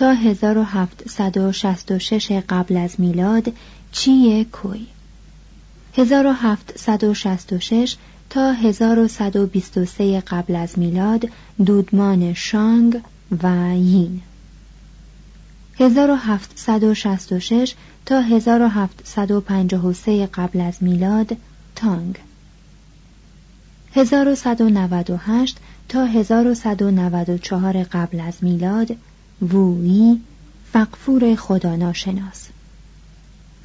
تا 1766 قبل از میلاد چی کوی؟ 1766 تا 1123 قبل از میلاد دودمان شانگ و یین. 1766 تا 1753 قبل از میلاد تانگ. 1198 تا 1194 قبل از میلاد وویی فقفور خدا ناشناس.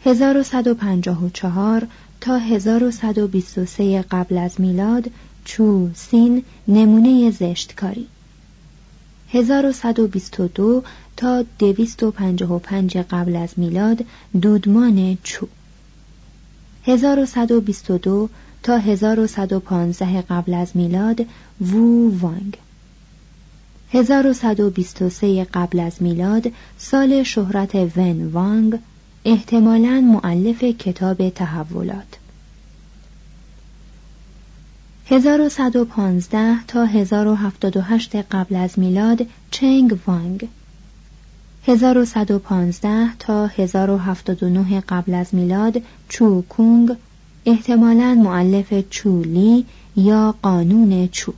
1154 تا 1123 قبل از میلاد چو سین نمونه زشتکاری. 1122 تا 255 قبل از میلاد دودمان چو. 1122 تا 1115 قبل از میلاد وو وانگ. 1123 قبل از میلاد سال شهرت ون وانگ احتمالاً معلف کتاب تحولات. 1115 تا 1078 قبل از میلاد چنگ وانگ. 1115 تا 1079 قبل از میلاد چو کونگ احتمالاً معلف چولی یا قانون چو.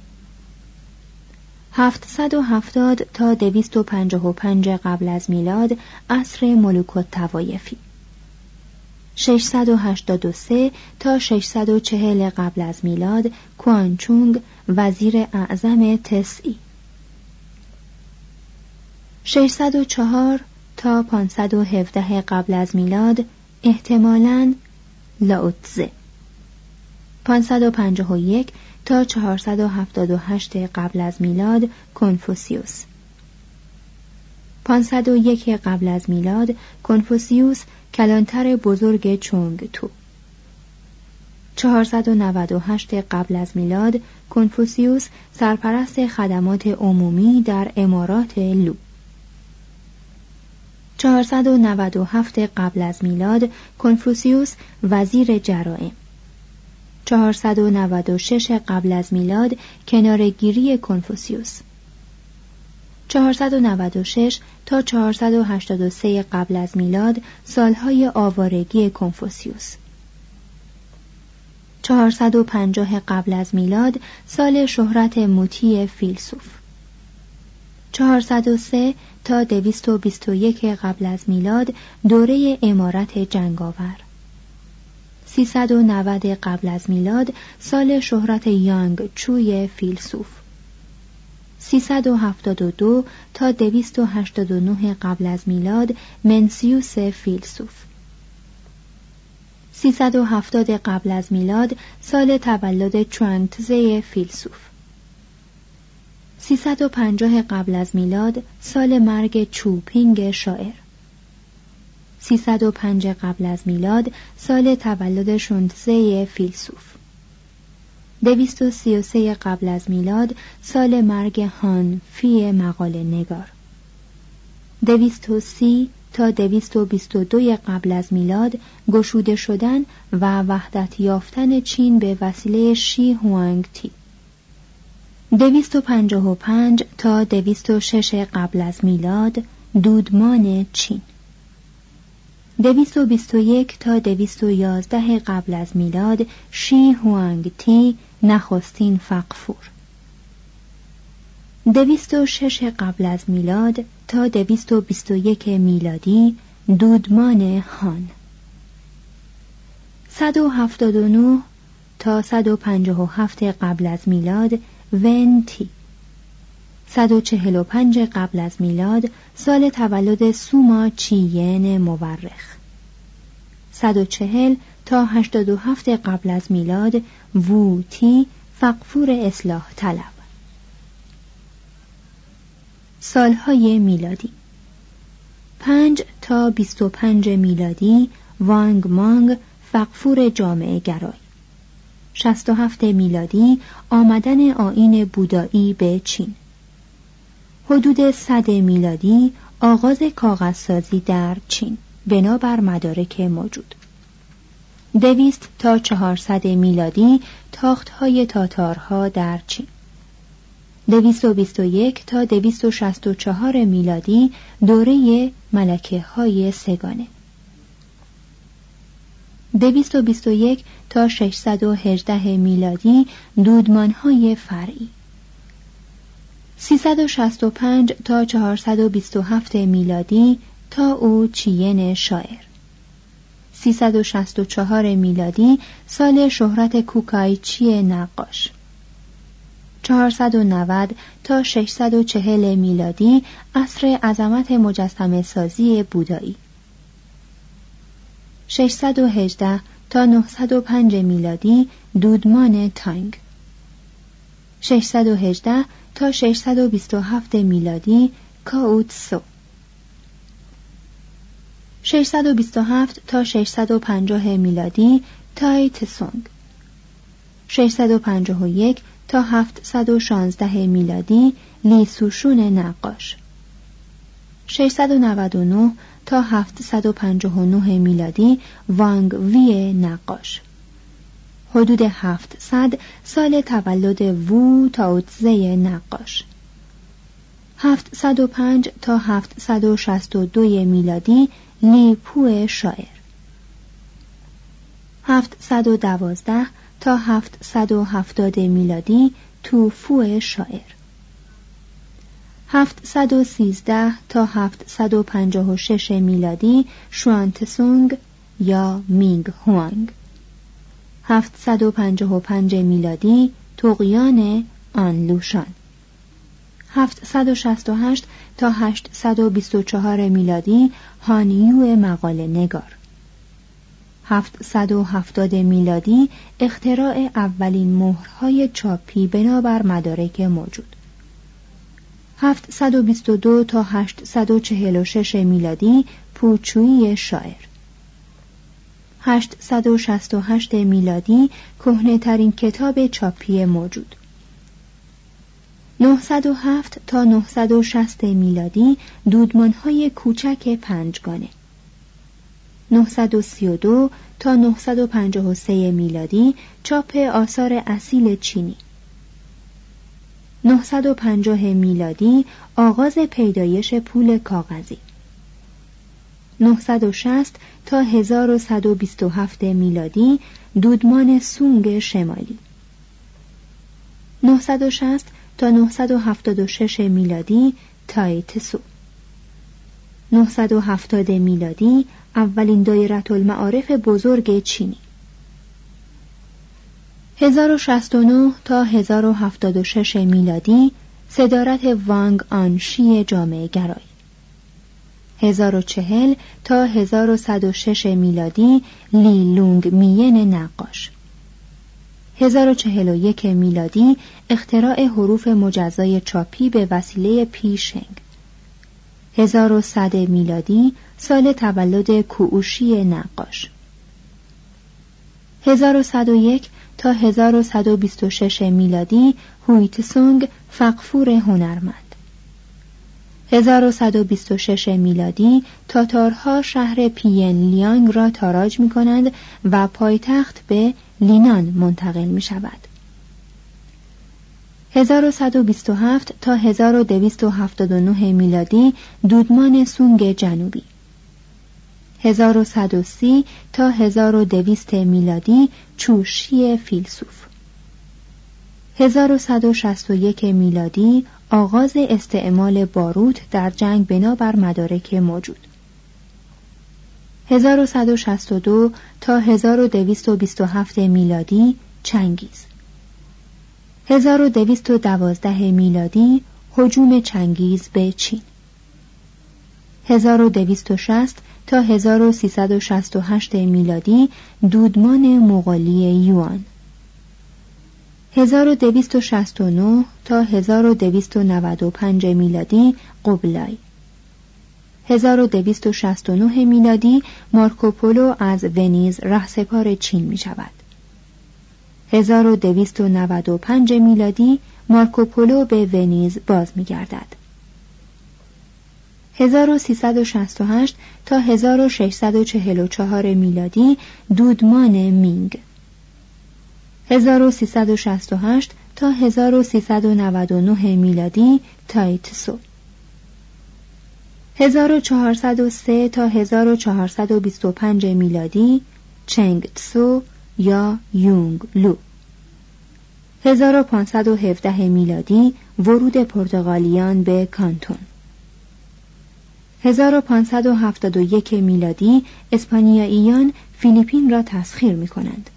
770 تا 255 قبل از میلاد عصر ملوک توایفی 683 تا 640 قبل از میلاد کوانچونگ وزیر اعظم تسعی. 604 تا 517 قبل از میلاد احتمالاً لاوتزه. 551 تا 478 قبل از میلاد کنفوسیوس. 501 قبل از میلاد کنفوسیوس کلانتر بزرگ چونگ تو. 498 قبل از میلاد کنفوسیوس سرپرست خدمات عمومی در امارات لو. 497 قبل از میلاد کنفوسیوس وزیر جرائم 496 قبل از میلاد کنارگیری کنفوسیوس. 496 تا 483 قبل از میلاد سالهای آوارگی کنفوسیوس. 450 قبل از میلاد سال شهرت موتی فیلسوف. 403 تا 221 قبل از میلاد دوره امارت جنگاور. 390 قبل از میلاد سال شهرت یانگ چوی فیلسوف. 372 تا 289 قبل از میلاد منسیوس فیلسوف. 370 قبل از میلاد سال تولد چوانگتزه فیلسوف. 350 قبل از میلاد سال مرگ چوپینگ شاعر. 305 قبل از میلاد سال تولد شونتزه فیلسوف. 233 قبل از میلاد سال مرگ هان فی مقاله نگار. 230 تا 222 قبل از میلاد گشوده شدن و وحدت یافتن چین به وسیله شی هوانگ تی. 255 تا 206 قبل از میلاد دودمان چین. 221 تا 211 قبل از میلاد شی هوانگ تی نخستین فقفور. 206 قبل از میلاد تا 221 میلادی دودمان هان. 179 تا 157 قبل از میلاد ونتی 145 قبل از میلاد سال تولد سوما چیین مورخ. 140 تا 87 قبل از میلاد ووتی فقفور اصلاح طلب. سالهای میلادی. 5 تا 25 میلادی وانگ مانگ فقفور جامعه گرای. 67 میلادی آمدن آین بودایی به چین. حدود صد میلادی آغاز کاغذسازی در چین بنابر مدارک موجود. دویست تا چهارصد میلادی تاخت های تاتارها در چین. دویست و بیست و یک تا دویست و شست و چهار میلادی دوره ملکه های سگانه. دویست و بیست و یک تا ششصد و هجده میلادی دودمان های فرعی. 365 تا 427 میلادی تا او چین شاعر. 364 میلادی سال شهرت کوکایچی نقاش. 490 تا 640 میلادی عصر عظمت مجسمه سازی بودایی 618 تا 905 میلادی دودمان تانگ. 618 تا 627 میلادی کاوتسو 627 تا 650 میلادی تای تسونگ. 651 تا 716 میلادی لی سوشون نقاش. 699 تا 759 میلادی وانگ وی نقاش. حدود 700 سال تولد وو تاوتزه نقاش. 705 تا 762 میلادی لیپو شاعر. 712 تا 770 میلادی توفو شاعر. 713 تا 756 میلادی شوانتسونگ یا مینگ هوانگ. 755 میلادی تقیان آنلوشان 768 تا 824 میلادی هانیو مقاله نگار. 770 میلادی اختراع اولین مهرهای چاپی بنابر مدارک موجود. 722 تا 846 میلادی پوچویی شاعر. 868 میلادی کهنه ترین کتاب چاپی موجود. 907 تا 960 میلادی دودمانهای کوچک پنجگانه. 932 تا 953 میلادی چاپ آثار اصیل چینی. 950 میلادی آغاز پیدایش پول کاغذی. 960 تا 1127 میلادی دودمان سونگ شمالی. 960 تا 976 میلادی تایتسو. 970 میلادی اولین دایره المعارف بزرگ چینی. 1069 تا 1076 میلادی صدارت وانگ آنشی جامعه گرای 1040 تا 1106 میلادی لی لونگ مین نقاش 1041 میلادی اختراع حروف مجزای چاپی به وسیله پیشنگ. 1100 میلادی سال تولد کووشی نقاش. 1101 تا 1126 میلادی هویتسونگ فقفور هنرمند. 1126 میلادی تاتارها شهر پیین لیانگ را تاراج می کنند و پایتخت به لینان منتقل می شود. 1127 تا 1279 میلادی دودمان سونگ جنوبی 1130 تا 1200 میلادی چوشی فیلسوف 1161 میلادی آغاز استعمال باروت در جنگ بنابر مدارک موجود. 1162 تا 1227 میلادی چنگیز. 1212 میلادی حجوم چنگیز به چین. 1260 تا 1368 میلادی دودمان مغالی یوان. 1269 تا 1295 میلادی قبلای. 1269 میلادی مارکوپولو از ونیز رهسپار چین می شود. 1295 میلادی مارکوپولو به ونیز باز می گردد. 1368 تا 1644 میلادی دودمان مینگ. 1368 تا 1399 میلادی تایتسو 1403 تا 1425 میلادی چنگ تسو یا یونگ لو. 1517 میلادی ورود پرتغالیان به کانتون. 1571 میلادی اسپانیاییان فیلیپین را تسخیر می کنند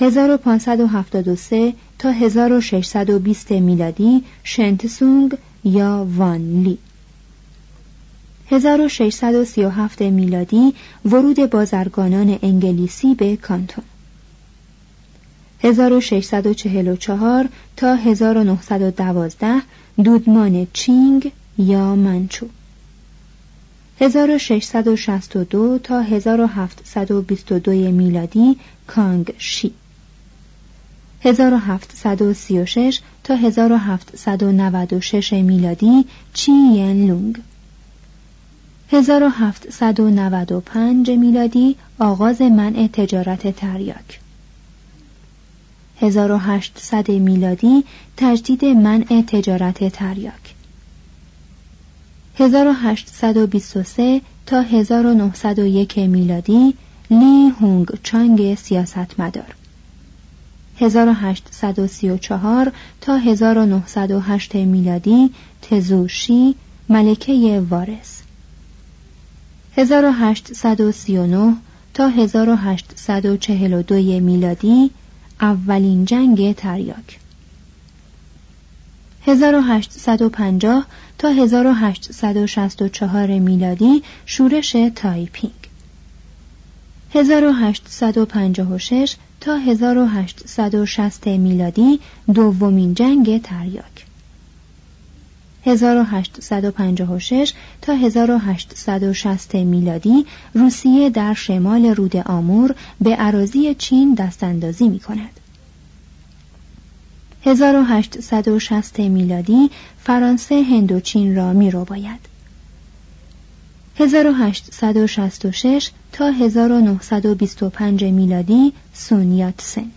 1573 تا 1620 میلادی شنتسونگ یا وان لی. 1637 میلادی ورود بازرگانان انگلیسی به کانتون. 1644 تا 1912 دودمان چینگ یا منچو. 1662 تا 1722 میلادی کانگ شی. 1736 تا 1796 میلادی چی ین لونگ. 1795 میلادی آغاز منع تجارت تریاک. 1800 میلادی تجدید منع تجارت تریاک. 1823 تا 1901 میلادی لی هونگ چانگ سیاستمدار. 1834 تا 1908 میلادی تزوشی ملکه وارث. 1839 تا 1842 میلادی اولین جنگ تریاک. 1850 تا 1864 میلادی شورش تایپینگ. 1856 تا 1860 میلادی دومین جنگ تریاک 1856 تا 1860 میلادی روسیه در شمال رود آمور به عراضی چین دستاندازی می کند. 1860 میلادی فرانسه هندوچین را می رو باید. 1866 تا 1925 میلادی سونیات سن.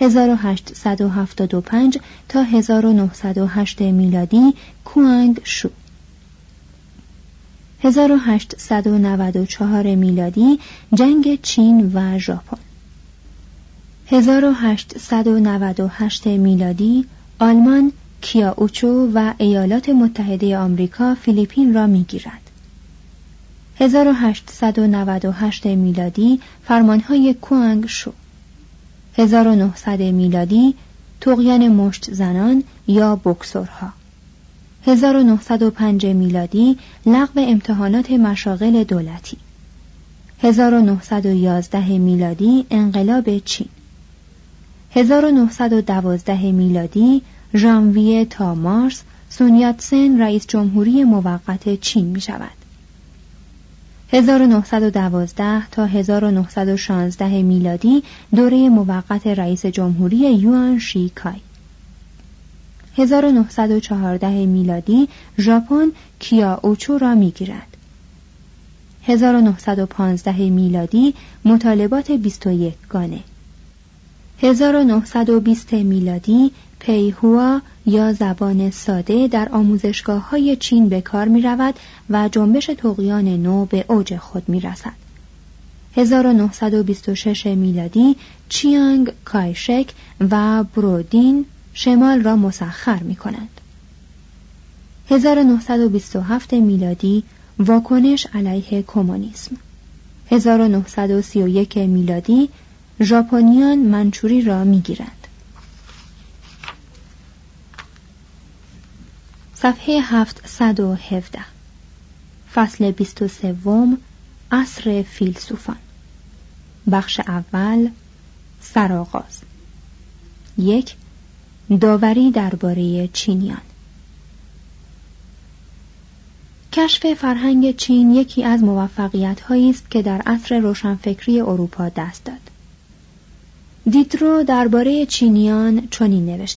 1875 تا 1908 میلادی کوانگ شو. 1894 میلادی جنگ چین و ژاپن. 1898 میلادی آلمان کیاوچو و ایالات متحده آمریکا فیلیپین را می‌گیرد. 1898 میلادی فرمانهای کوانگ شو. 1900 میلادی تقیان مشت زنان یا بکسورها. 1905 میلادی لغو امتحانات مشاغل دولتی. 1911 میلادی انقلاب چین. 1912 میلادی ژانویه تا مارس سونیات سن رئیس جمهوری موقت چین می شود. 1912 تا 1916 میلادی دوره موقت رئیس جمهوری یوان شیکای 1914 میلادی ژاپن کیا اوچو را می‌گیرد. 1915 میلادی مطالبات 21 گانه. 1920 میلادی پیهوا یا زبان ساده در آموزشگاه های چین به کار می رود و جنبش تقیان نو به اوج خود می رسد. 1926 میلادی چیانگ کایشک و برودین شمال را مسخر می کنند. 1927 میلادی واکنش علیه کمونیسم 1931 میلادی ژاپنیان منچوری را می‌گیرند صفحه 717 فصل 23 عصر فیلسوفان بخش اول سرآغاز یک داوری درباره چینیان کشف فرهنگ چین یکی از موفقیت است که در عصر روشنفکری اروپا دست داد. دیترو درباره چینیان چنین نوشت.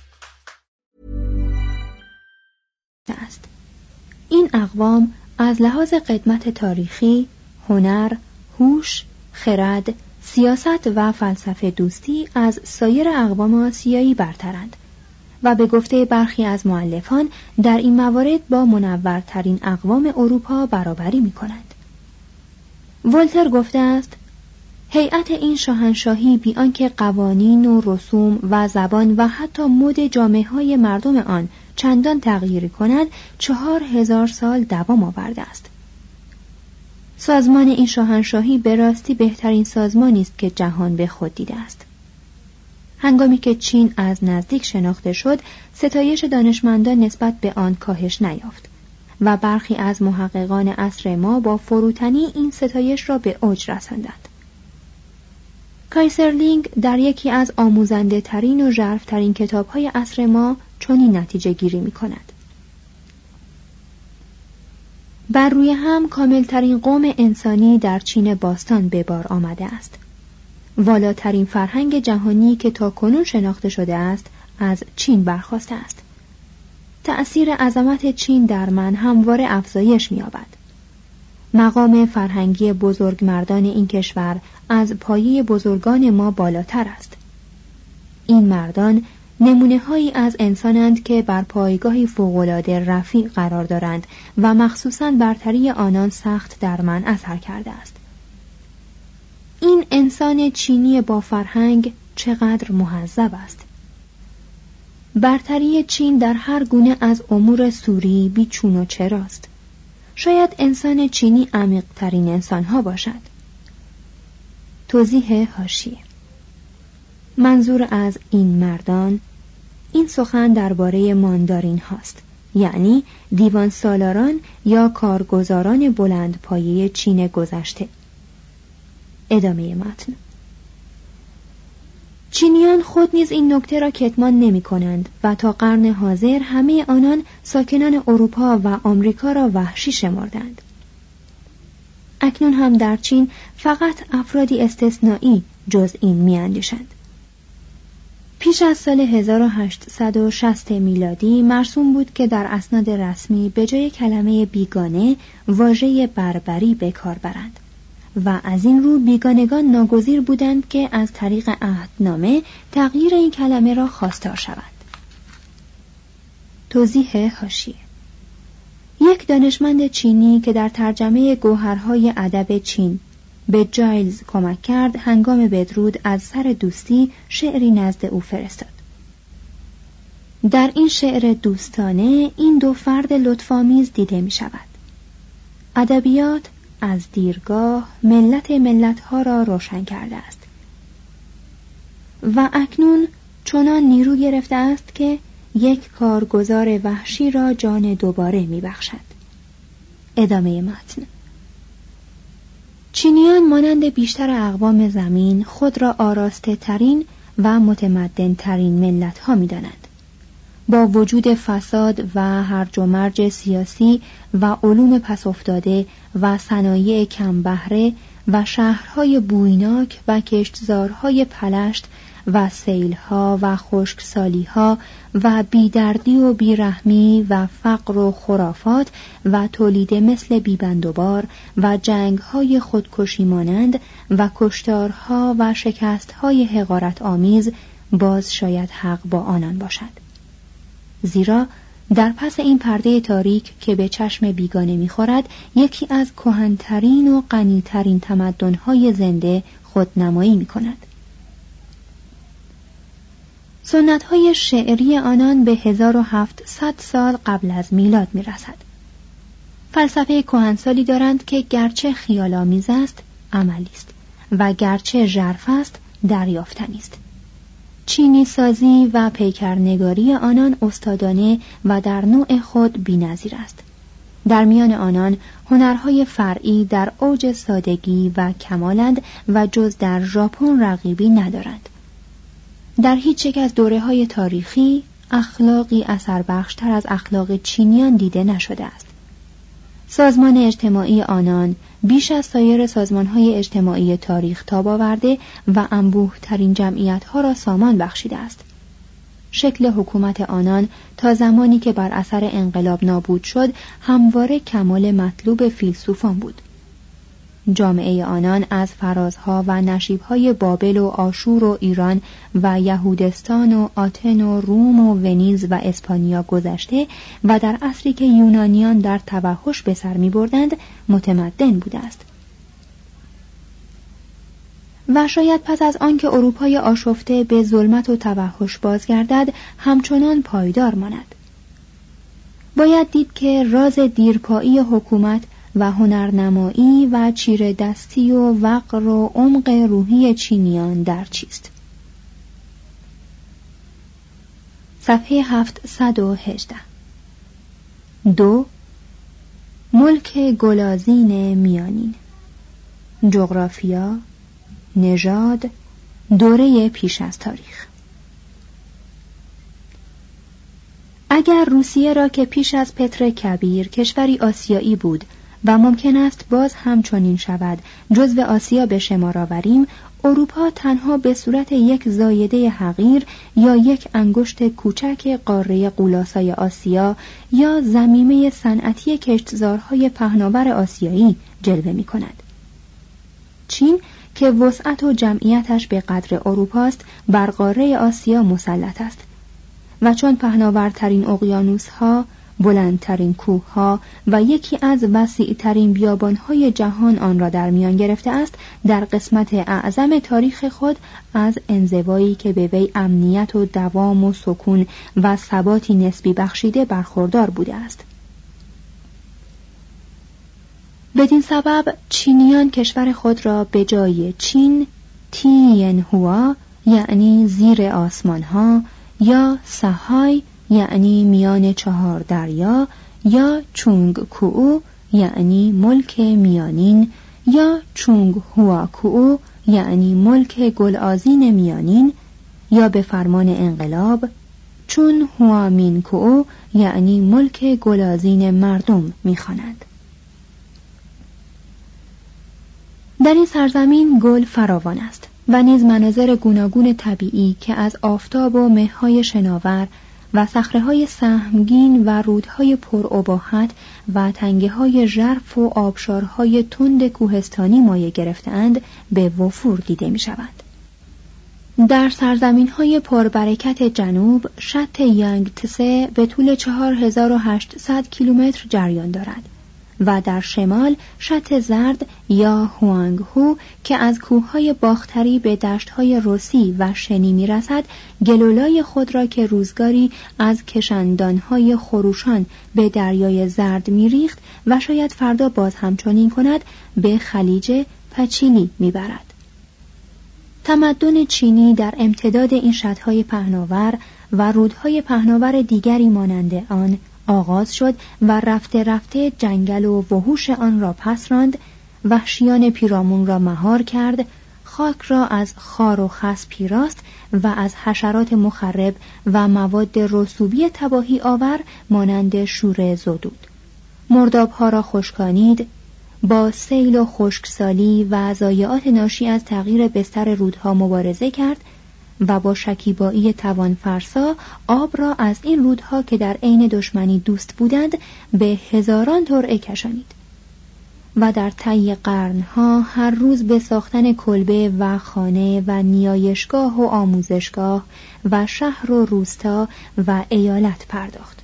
است. این اقوام از لحاظ قدمت تاریخی، هنر، هوش، خرد، سیاست و فلسفه دوستی از سایر اقوام آسیایی برترند و به گفته برخی از معلفان در این موارد با منورترین اقوام اروپا برابری می کنند. ولتر گفته است هیئت این شاهنشاهی بی آنکه قوانین و رسوم و زبان و حتی مد جامعه های مردم آن چندان تغییر کند چهار هزار سال دوام آورده است. سازمان این شاهنشاهی به راستی بهترین سازمانی است که جهان به خود دیده است. هنگامی که چین از نزدیک شناخته شد ستایش دانشمندان نسبت به آن کاهش نیافت و برخی از محققان عصر ما با فروتنی این ستایش را به اوج رساندند. کایسرلینگ در یکی از آموزنده ترین و ژرف ترین کتاب های عصر ما چنین نتیجه گیری می کند. بر روی هم کاملترین قوم انسانی در چین باستان به بار آمده است. والاترین فرهنگ جهانی که تا کنون شناخته شده است از چین برخواسته است. تأثیر عظمت چین در من همواره افزایش می‌یابد. مقام فرهنگی بزرگ مردان این کشور از پایه بزرگان ما بالاتر است. این مردان نمونه هایی از انسانند که بر پایگاهی فوقالعاده رفیع قرار دارند و مخصوصا برتری آنان سخت در من اثر کرده است. این انسان چینی با فرهنگ چقدر محذب است؟ برتری چین در هر گونه از امور سوری بیچون و چراست. شاید انسان چینی عمیقترین انسانها باشد. توضیح هاشیه منظور از این مردان این سخن درباره ماندارین هاست. یعنی دیوان سالاران یا کارگزاران بلند پایه چین گذشته. ادامه متن. چینیان خود نیز این نکته را کتمان نمی کنند و تا قرن حاضر همه آنان ساکنان اروپا و آمریکا را وحشی شمردند. اکنون هم در چین فقط افرادی استثنایی جز این میاندیشند. پیش از سال 1860 میلادی مرسوم بود که در اسناد رسمی به جای کلمه بیگانه واژه بربری به کار برند. و از این رو بیگانگان ناگزیر بودند که از طریق عهدنامه تغییر این کلمه را خواستار شوند. توضیح هاشیه یک دانشمند چینی که در ترجمه گوهرهای ادب چین به جایلز کمک کرد هنگام بدرود از سر دوستی شعری نزد او فرستاد. در این شعر دوستانه این دو فرد لطفامیز دیده می شود ادبیات از دیرگاه ملت ملتها را روشن کرده است. و اکنون چنان نیرو گرفته است که یک کارگزار وحشی را جان دوباره میبخشد. ادامه متن. چینیان مانند بیشتر اقوام زمین خود را آراسته ترین و متمدن ترین ملت ها می دانند. با وجود فساد و هرج و مرج سیاسی و علوم پس افتاده و صنایع کم بهره و شهرهای بویناک و کشتزارهای پلشت و سیلها و خشکسالیها و بیدردی و بیرحمی و فقر و خرافات و تولید مثل بیبندوبار و جنگهای خودکشی مانند و کشتارها و شکستهای حقارت آمیز باز شاید حق با آنان باشد. زیرا در پس این پرده تاریک که به چشم بیگانه می‌خورد یکی از کهنترین و غنیترین تمدنهای زنده خودنمایی می کند. سنت های شعری آنان به 1700 سال قبل از میلاد می رسد. فلسفه کهنسالی دارند که گرچه خیال آمیز است عملی است و گرچه ژرف است دریافتنی است. چینی سازی و پیکرنگاری آنان استادانه و در نوع خود بینظیر است. در میان آنان هنرهای فرعی در اوج سادگی و کمالند و جز در ژاپن رقیبی ندارند. در هیچ یک از دوره های تاریخی اخلاقی اثر بخشتر از اخلاق چینیان دیده نشده است. سازمان اجتماعی آنان بیش از سایر های اجتماعی تاریخ تاب آورده و انبوه ترین جمعیت ها را سامان بخشیده است. شکل حکومت آنان تا زمانی که بر اثر انقلاب نابود شد همواره کمال مطلوب فیلسوفان بود. جامعه آنان از فرازها و نشیبهای بابل و آشور و ایران و یهودستان و آتن و روم و ونیز و اسپانیا گذشته و در عصری که یونانیان در توحش به سر می بردند متمدن بوده است. و شاید پس از آنکه اروپای آشفته به ظلمت و توحش بازگردد همچنان پایدار ماند. باید دید که راز دیرپایی حکومت و هنرنمایی و چیر دستی و وقر و عمق روحی چینیان در چیست؟ صفحه 718 دو ملک گلازین میانین. جغرافیا نژاد دوره پیش از تاریخ. اگر روسیه را که پیش از پتر کبیر کشوری آسیایی بود و ممکن است باز همچنین شود. جزو آسیا به شمار آوریم. اروپا تنها به صورت یک زایده حقیر یا یک انگشت کوچک قاره قولاسای آسیا یا زمیمه صنعتی کشتزارهای پهناور آسیایی جلوه می کند. چین که وسعت و جمعیتش به قدر اروپاست بر قاره آسیا مسلط است. و چون پهناورترین اقیانوس ها بلندترین کوه ها و یکی از وسیعترین بیابان های جهان آن را در میان گرفته است در قسمت اعظم تاریخ خود از انزوایی که به وی امنیت و دوام و سکون و ثباتی نسبی بخشیده برخوردار بوده است. بدین سبب چینیان کشور خود را به جای چین تین هوا یعنی زیر آسمان ها یا سهای یعنی میان چهار دریا یا چونگ کوو یعنی ملک میانین یا چونگ هوا کوو یعنی ملک گلآزین میانین یا به فرمان انقلاب چون هوامین کو یعنی ملک گلازین مردم می‌خوانند در این سرزمین گل فراوان است و نیز مناظر گوناگون طبیعی که از آفتاب و مههای شناور و های سهمگین و رودهای پرعباحت و تنگه های ژرف و آبشارهای تند کوهستانی مایه گرفتهاند به وفور دیده می شود. در سرزمین های پربرکت جنوب شط یانگ تسه به طول 4800 کیلومتر جریان دارد و در شمال شط زرد یا هوانگ هو که از کوههای باختری به دشتهای روسی و شنی می رسد گلولای خود را که روزگاری از کشندانهای خروشان به دریای زرد می ریخت و شاید فردا باز همچنین کند به خلیج پچیلی می برد. تمدن چینی در امتداد این شطهای پهناور و رودهای پهناور دیگری مانند آن آغاز شد و رفته رفته جنگل و وحوش آن را پس راند وحشیان پیرامون را مهار کرد خاک را از خار و خس پیراست و از حشرات مخرب و مواد رسوبی تباهی آور مانند شور زدود. مردابها را خشکانید با سیل و خشکسالی و ضایعات ناشی از تغییر بستر رودها مبارزه کرد و با شکیبایی توان فرسا آب را از این رودها که در عین دشمنی دوست بودند به هزاران طور کشانید. و در طی قرنها هر روز به ساختن کلبه و خانه و نیایشگاه و آموزشگاه و شهر و روستا و ایالت پرداخت.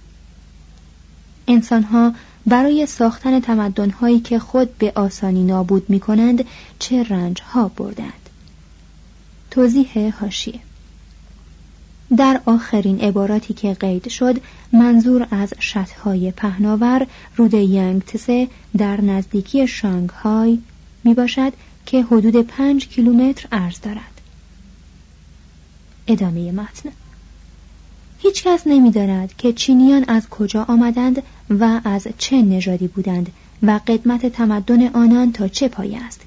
انسانها برای ساختن تمدنهایی که خود به آسانی نابود می کنند چه رنج ها بردند؟ توضیح هاشیه در آخرین عباراتی که قید شد منظور از شطهای پهناور رود یانگتسه در نزدیکی شانگهای می باشد که حدود پنج کیلومتر عرض دارد. ادامه متن. هیچ کس نمی داند که چینیان از کجا آمدند و از چه نژادی بودند و قدمت تمدن آنان تا چه پایه است.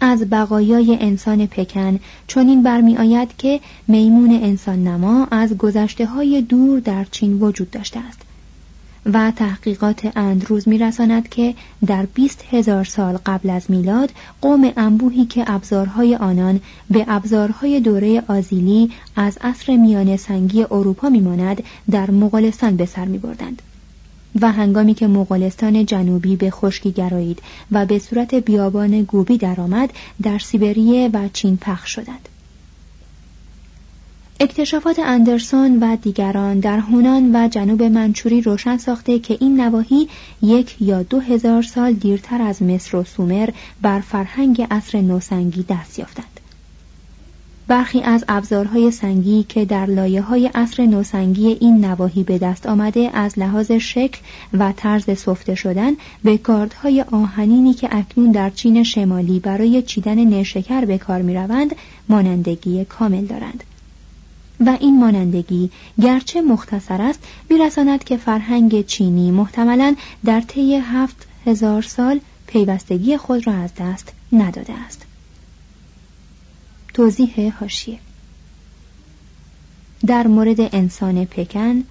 از بقایای انسان پکن چنین برمیآید که میمون انسان نما از گذشته های دور در چین وجود داشته است. و تحقیقات اندروز میرساند که در بیست هزار سال قبل از میلاد قوم انبوهی که ابزارهای آنان به ابزارهای دوره آزیلی از عصر میانه سنگی اروپا میماند در مغولستان به سر میبردند. و هنگامی که مغولستان جنوبی به خشکی گرایید و به صورت بیابان گوبی درآمد در سیبریه و چین پخش شدند اکتشافات اندرسون و دیگران در هونان و جنوب منچوری روشن ساخته که این نواحی یک یا دو هزار سال دیرتر از مصر و سومر بر فرهنگ عصر نوسنگی دست یافتند. برخی از ابزارهای سنگی که در لایه های عصر نوسنگی این نواحی به دست آمده از لحاظ شکل و طرز سفته شدن به کاردهای آهنینی که اکنون در چین شمالی برای چیدن نشکر به کار می روند مانندگی کامل دارند. و این مانندگی گرچه مختصر است میرساند که فرهنگ چینی محتملا در طی هفت هزار سال پیوستگی خود را از دست نداده است توضیح هاشیه در مورد انسان پکن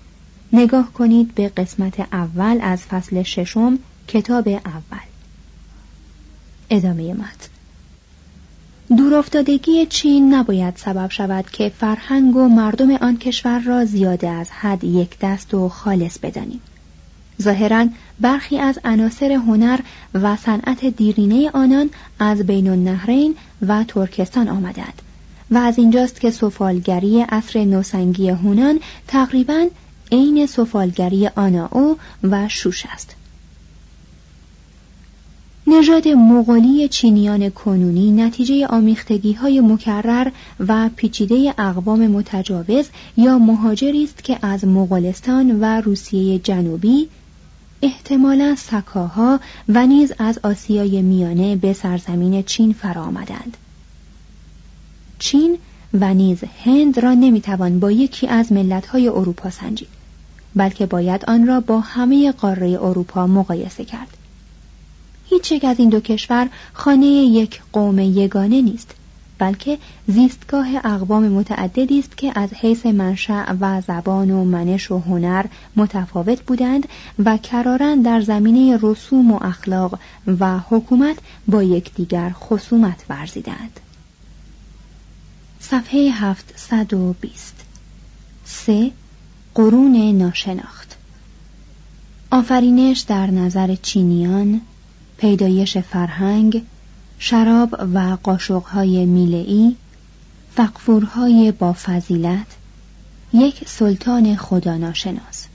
نگاه کنید به قسمت اول از فصل ششم کتاب اول. ادامه متن. دورافتادگی چین نباید سبب شود که فرهنگ و مردم آن کشور را زیاده از حد یک دست و خالص بدانیم. ظاهرا برخی از عناصر هنر و صنعت دیرینه آنان از بین النهرین و ترکستان آمدند. و از اینجاست که سفالگری اصر نوسنگی هونان تقریبا عین سفالگری آناو و شوش است. نژاد مغولی چینیان کنونی نتیجه آمیختگی های مکرر و پیچیده اقوام متجاوز یا مهاجری است که از مغولستان و روسیه جنوبی احتمالا سکاها و نیز از آسیای میانه به سرزمین چین فرا آمدند. چین و نیز هند را نمی‌توان با یکی از ملت‌های اروپا سنجید. بلکه باید آن را با همه قاره اروپا مقایسه کرد هیچ یک از این دو کشور خانه یک قوم یگانه نیست بلکه زیستگاه اقوام متعددی است که از حیث منشأ و زبان و منش و هنر متفاوت بودند و کرارن در زمینه رسوم و اخلاق و حکومت با یکدیگر خصومت ورزیدند. صفحه 720 سه قرون ناشناخت آفرینش در نظر چینیان پیدایش فرهنگ شراب و قاشقهای میله‌ای فقفورهای با فضیلت یک سلطان خدا ناشناس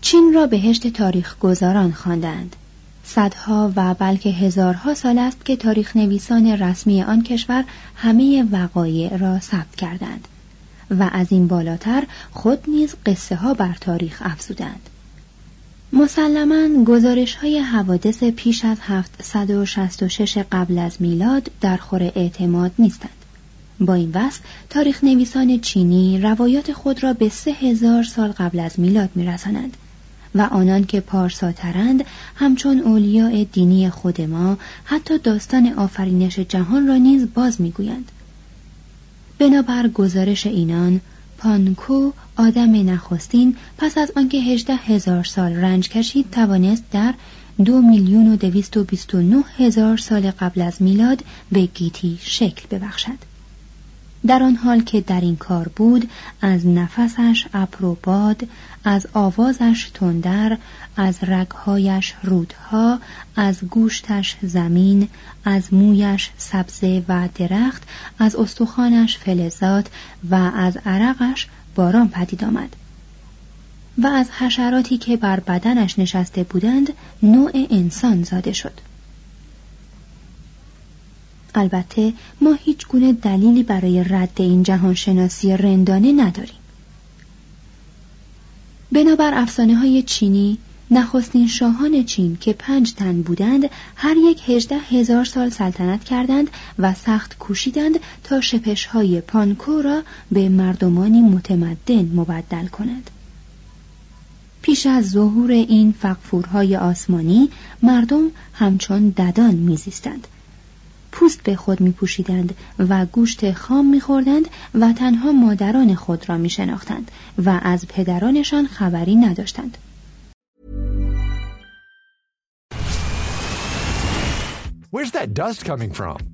چین را بهشت تاریخ گذاران خواندند. صدها و بلکه هزارها سال است که تاریخ نویسان رسمی آن کشور همه وقایع را ثبت کردند و از این بالاتر خود نیز قصه ها بر تاریخ افزودند. مسلما گزارش های حوادث پیش از 766 قبل از میلاد در خور اعتماد نیستند. با این وصف تاریخ نویسان چینی روایات خود را به سه سال قبل از میلاد میرسانند و آنان که پارساترند همچون اولیاء دینی خود ما حتی داستان آفرینش جهان را نیز باز می‌گویند بنابر گزارش اینان پانکو آدم نخستین پس از آنکه هجده هزار سال رنج کشید توانست در دو میلیون و دویست و بیست و نه هزار سال قبل از میلاد به گیتی شکل ببخشد. در آن حال که در این کار بود از نفسش ابر باد از آوازش تندر از رگهایش رودها از گوشتش زمین از مویش سبزه و درخت از استخوانش فلزات و از عرقش باران پدید آمد. و از حشراتی که بر بدنش نشسته بودند نوع انسان زاده شد. البته ما هیچ گونه دلیلی برای رد این جهانشناسی رندانه نداریم. بنابر افسانه های چینی نخستین شاهان چین که پنج تن بودند هر یک هجده هزار سال سلطنت کردند و سخت کوشیدند تا شپش های پانکو را به مردمانی متمدن مبدل کنند. پیش از ظهور این فقفورهای آسمانی مردم همچون ددان میزیستند. پوست به خود می پوشیدند و گوشت خام می خوردند و تنها مادران خود را می شناختند و از پدرانشان خبری نداشتند. Where's that dust coming from?